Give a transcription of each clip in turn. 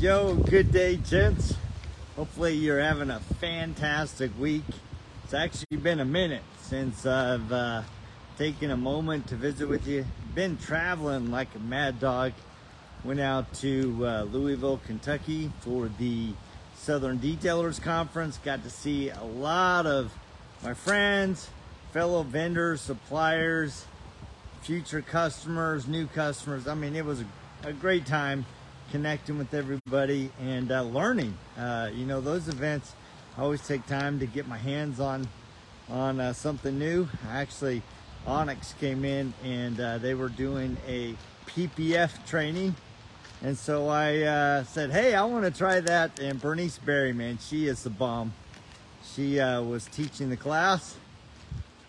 Yo, good day, gents. Hopefully, you're having a fantastic week. It's actually been a minute since I've uh, taken a moment to visit with you. Been traveling like a mad dog. Went out to uh, Louisville, Kentucky for the Southern Detailers Conference. Got to see a lot of my friends, fellow vendors, suppliers, future customers, new customers. I mean, it was a, a great time connecting with everybody and uh, learning. Uh, you know, those events I always take time to get my hands on on uh, something new. Actually, Onyx came in and uh, they were doing a PPF training. And so I uh, said, hey, I want to try that. And Bernice Berry, man, she is the bomb. She uh, was teaching the class.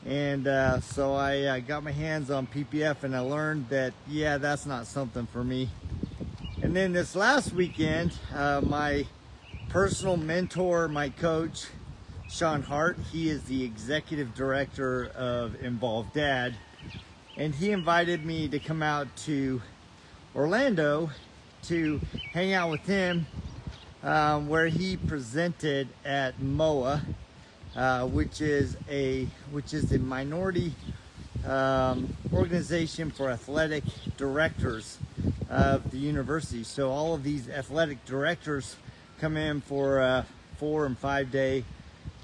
And so I got my hands on PPF and I learned that, yeah, that's not something for me. And then this last weekend, uh, my personal mentor, my coach, Sean Hart, he is the executive director of Involved Dad. And he invited me to come out to Orlando to hang out with him um, where he presented at MOA, uh, which is a which is a minority um, organization for athletic directors of the university. So all of these athletic directors come in for a four and five day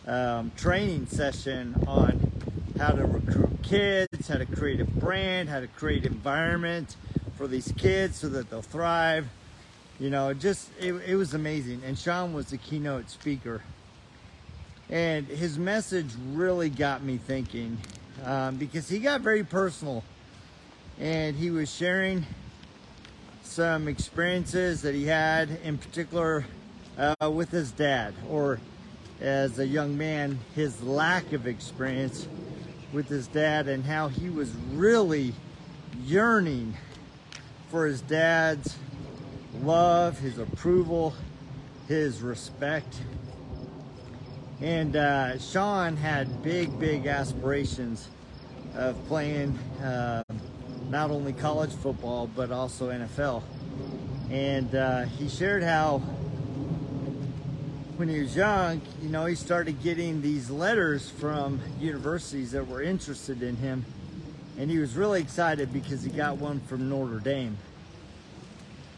um, training session on how to recruit kids, how to create a brand, how to create environment for these kids so that they'll thrive. You know, just it, it was amazing. And Sean was the keynote speaker. And his message really got me thinking um, because he got very personal and he was sharing some experiences that he had in particular uh, with his dad or as a young man his lack of experience with his dad and how he was really yearning for his dad's love his approval his respect. And uh, Sean had big, big aspirations of playing uh, not only college football, but also NFL. And uh, he shared how when he was young, you know, he started getting these letters from universities that were interested in him. And he was really excited because he got one from Notre Dame.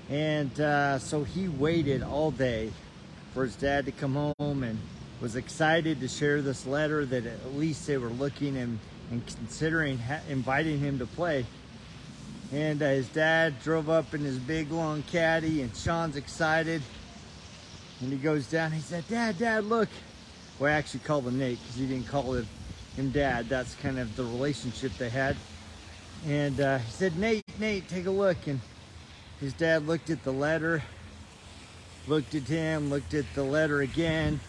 And uh, so he waited all day for his dad to come home and was excited to share this letter that at least they were looking and, and considering inviting him to play. And uh, his dad drove up in his big long caddy, and Sean's excited. And he goes down. He said, "Dad, Dad, look." Well, I actually called him Nate because he didn't call him, him Dad. That's kind of the relationship they had. And uh, he said, "Nate, Nate, take a look." And his dad looked at the letter, looked at him, looked at the letter again,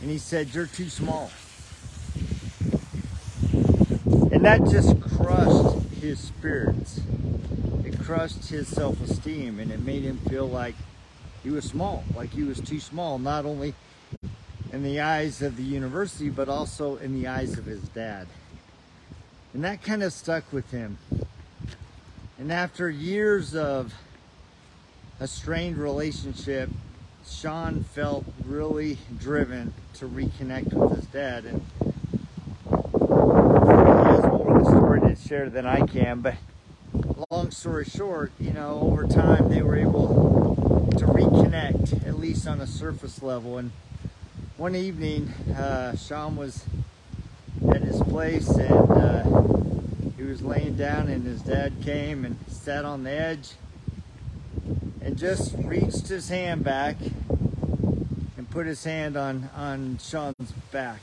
and he said, You're too small. And that just crushed his spirits. It crushed his self esteem and it made him feel like he was small, like he was too small, not only in the eyes of the university, but also in the eyes of his dad. And that kind of stuck with him. And after years of a strained relationship, Sean felt really driven to reconnect with his dad. And he has more of the story to share than I can, but long story short, you know, over time they were able to reconnect, at least on a surface level. And one evening, uh, Sean was at his place and uh, he was laying down, and his dad came and sat on the edge and just reached his hand back and put his hand on, on Sean's back.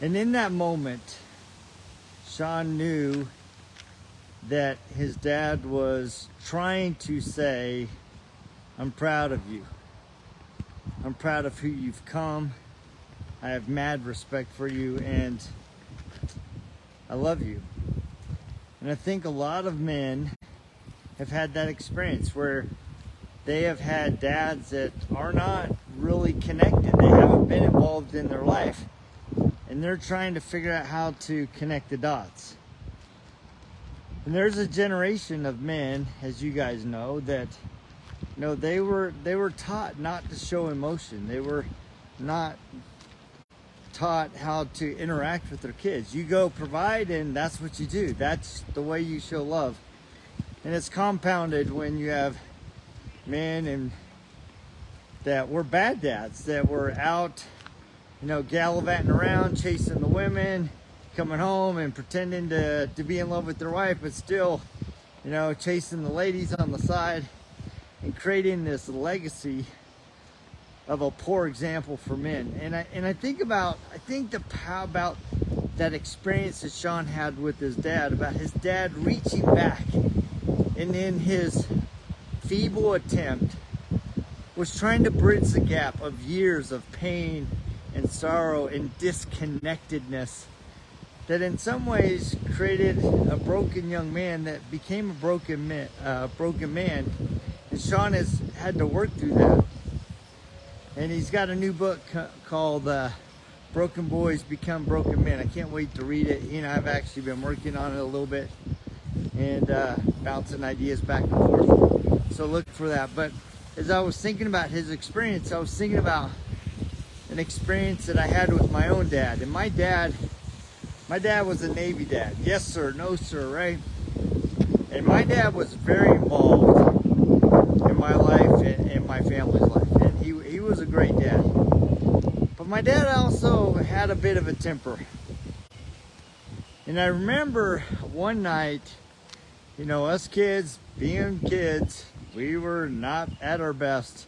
And in that moment, Sean knew that his dad was trying to say, I'm proud of you. I'm proud of who you've come. I have mad respect for you and I love you. And I think a lot of men have had that experience where they have had dads that are not really connected. They haven't been involved in their life. And they're trying to figure out how to connect the dots. And there's a generation of men, as you guys know, that you know, they were they were taught not to show emotion. They were not taught how to interact with their kids. You go provide and that's what you do. That's the way you show love. And it's compounded when you have men and that were bad dads that were out, you know, gallivanting around, chasing the women, coming home and pretending to, to be in love with their wife, but still, you know, chasing the ladies on the side and creating this legacy of a poor example for men. And I and I think about I think the how about that experience that Sean had with his dad about his dad reaching back and in his feeble attempt was trying to bridge the gap of years of pain and sorrow and disconnectedness that in some ways created a broken young man that became a broken man, uh, broken man. And Sean has had to work through that. And he's got a new book called uh, Broken Boys Become Broken Men. I can't wait to read it. He and I have actually been working on it a little bit and uh, bouncing ideas back and forth. So look for that. But as I was thinking about his experience, I was thinking about an experience that I had with my own dad. And my dad, my dad was a Navy dad. Yes, sir. No, sir. Right? And my dad was very involved in my life and my family's life. And he, he was a great dad. But my dad also had a bit of a temper. And I remember one night, you know, us kids being kids, we were not at our best.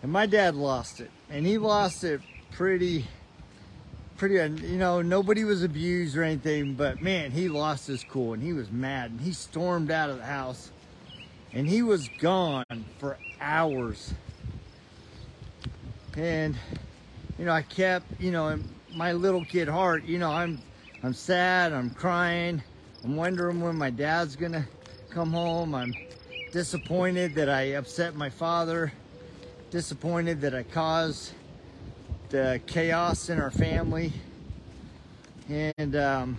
And my dad lost it. And he lost it pretty, pretty, uh, you know, nobody was abused or anything, but man, he lost his cool and he was mad and he stormed out of the house and he was gone for hours. And, you know, I kept, you know, my little kid heart, you know, I'm, I'm sad, I'm crying, I'm wondering when my dad's gonna come home. I'm disappointed that I upset my father, disappointed that I caused the chaos in our family. And um,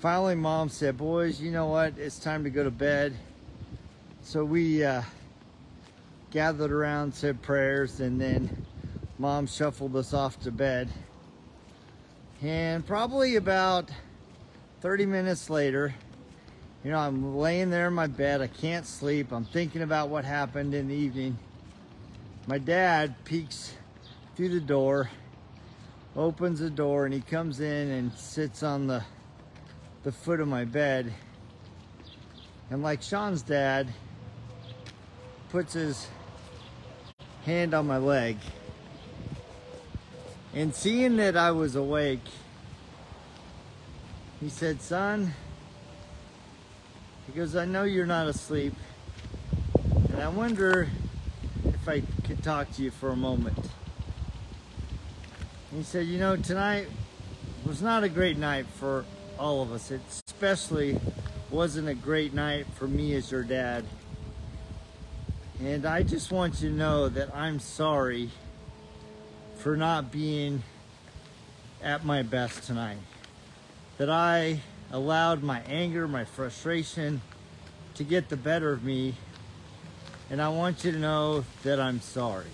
finally, mom said, Boys, you know what? It's time to go to bed. So we uh, gathered around, said prayers, and then mom shuffled us off to bed. And probably about 30 minutes later, you know, I'm laying there in my bed. I can't sleep. I'm thinking about what happened in the evening. My dad peeks through the door, opens the door, and he comes in and sits on the, the foot of my bed. And like Sean's dad, puts his hand on my leg. And seeing that I was awake, he said, Son, he goes, I know you're not asleep. And I wonder if I could talk to you for a moment. He said, You know, tonight was not a great night for all of us. It especially wasn't a great night for me as your dad. And I just want you to know that I'm sorry for not being at my best tonight. That I allowed my anger, my frustration to get the better of me. And I want you to know that I'm sorry.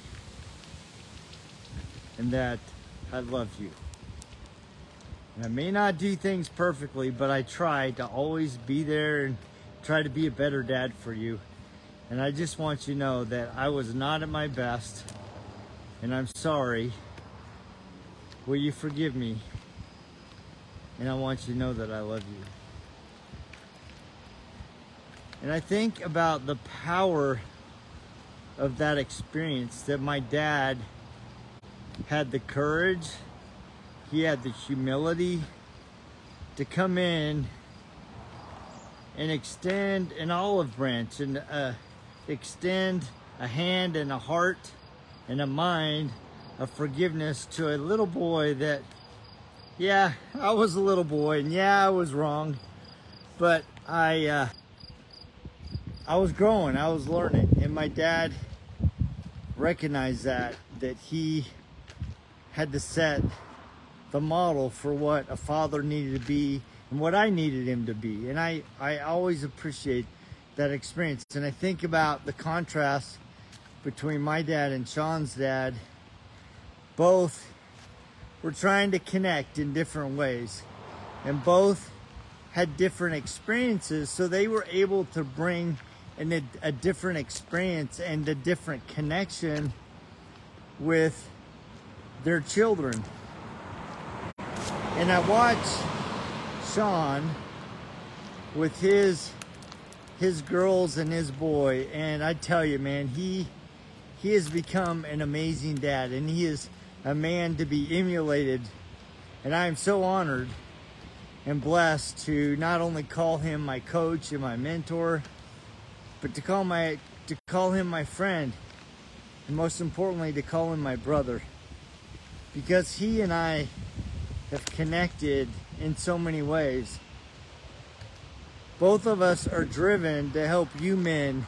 And that I love you. And I may not do things perfectly, but I try to always be there and try to be a better dad for you. And I just want you to know that I was not at my best and I'm sorry. Will you forgive me? And I want you to know that I love you. And I think about the power of that experience that my dad had the courage, he had the humility to come in and extend an olive branch and uh, extend a hand and a heart and a mind of forgiveness to a little boy that, yeah, I was a little boy and yeah, I was wrong, but I, uh, I was growing, I was learning, and my dad recognized that, that he had to set the model for what a father needed to be and what I needed him to be. And I, I always appreciate that experience. And I think about the contrast between my dad and Sean's dad. Both were trying to connect in different ways, and both had different experiences, so they were able to bring in a, a different experience and a different connection with their children. And I watch Sean with his his girls and his boy and I tell you man he he has become an amazing dad and he is a man to be emulated and I am so honored and blessed to not only call him my coach and my mentor but to call my to call him my friend and most importantly to call him my brother because he and I have connected in so many ways both of us are driven to help you men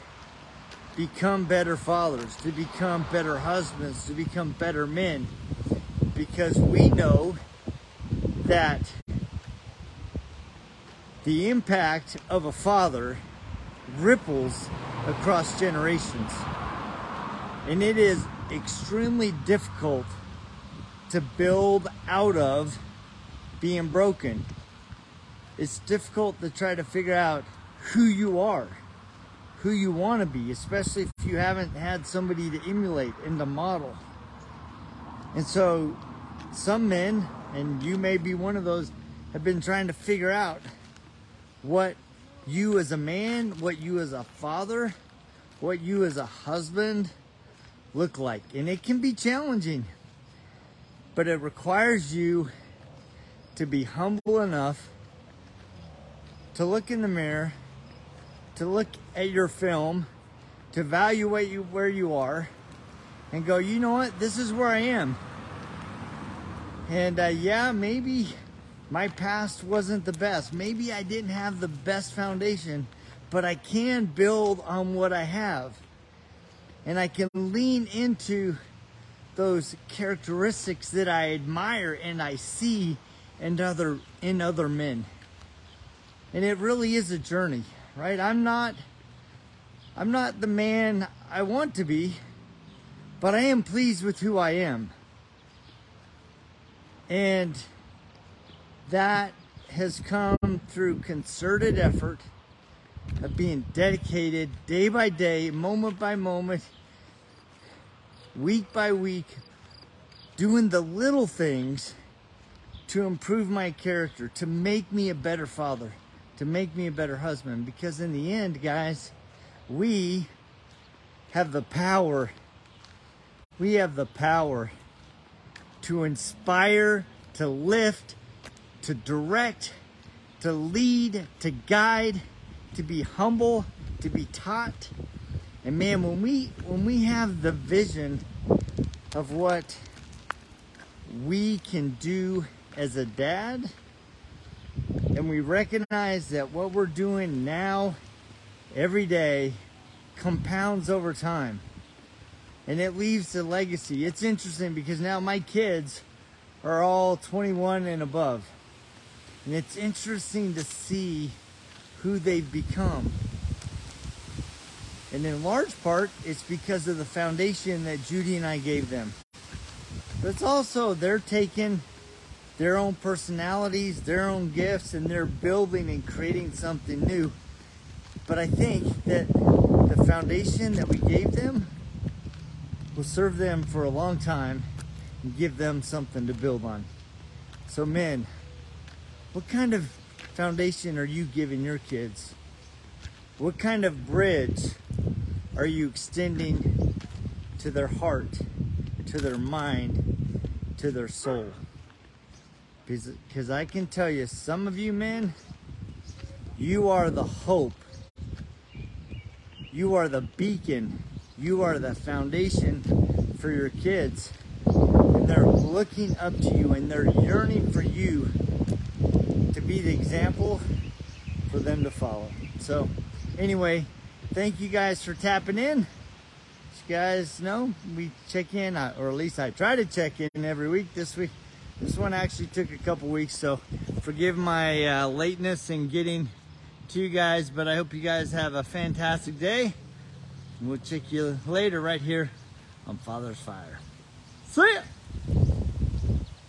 become better fathers, to become better husbands, to become better men. Because we know that the impact of a father ripples across generations. And it is extremely difficult to build out of being broken it's difficult to try to figure out who you are, who you want to be, especially if you haven't had somebody to emulate and to model. And so, some men, and you may be one of those, have been trying to figure out what you as a man, what you as a father, what you as a husband look like. And it can be challenging, but it requires you to be humble enough to look in the mirror, to look at your film, to evaluate you where you are, and go, you know what, this is where I am. And uh, yeah, maybe my past wasn't the best. Maybe I didn't have the best foundation, but I can build on what I have. And I can lean into those characteristics that I admire and I see in other in other men. And it really is a journey, right? I'm not I'm not the man I want to be, but I am pleased with who I am. And that has come through concerted effort of being dedicated day by day, moment by moment, week by week, doing the little things to improve my character, to make me a better father to make me a better husband. Because in the end, guys, we have the power. We have the power to inspire, to lift, to direct, to lead, to guide, to be humble, to be taught. And man, when we when we have the vision of what we can do as a dad, and we recognize that what we're doing now, every day, compounds over time. And it leaves a legacy. It's interesting because now my kids are all 21 and above. And it's interesting to see who they've become. And in large part, it's because of the foundation that Judy and I gave them. But it's also they're taking their own personalities, their own gifts, and they're building and creating something new. But I think that the foundation that we gave them will serve them for a long time and give them something to build on. So, men, what kind of foundation are you giving your kids? What kind of bridge are you extending to their heart, to their mind, to their soul? Because I can tell you, some of you men, you are the hope. You are the beacon. You are the foundation for your kids. And they're looking up to you and they're yearning for you be the example for them to follow. So, anyway, thank you guys for tapping in. As you guys know, we check in, or at least I try to check in every week. This week, this one actually took a couple weeks, so forgive my uh, lateness in getting to you guys, but I hope you guys have a fantastic day. We'll check you later right here on Father's Fire. See ya!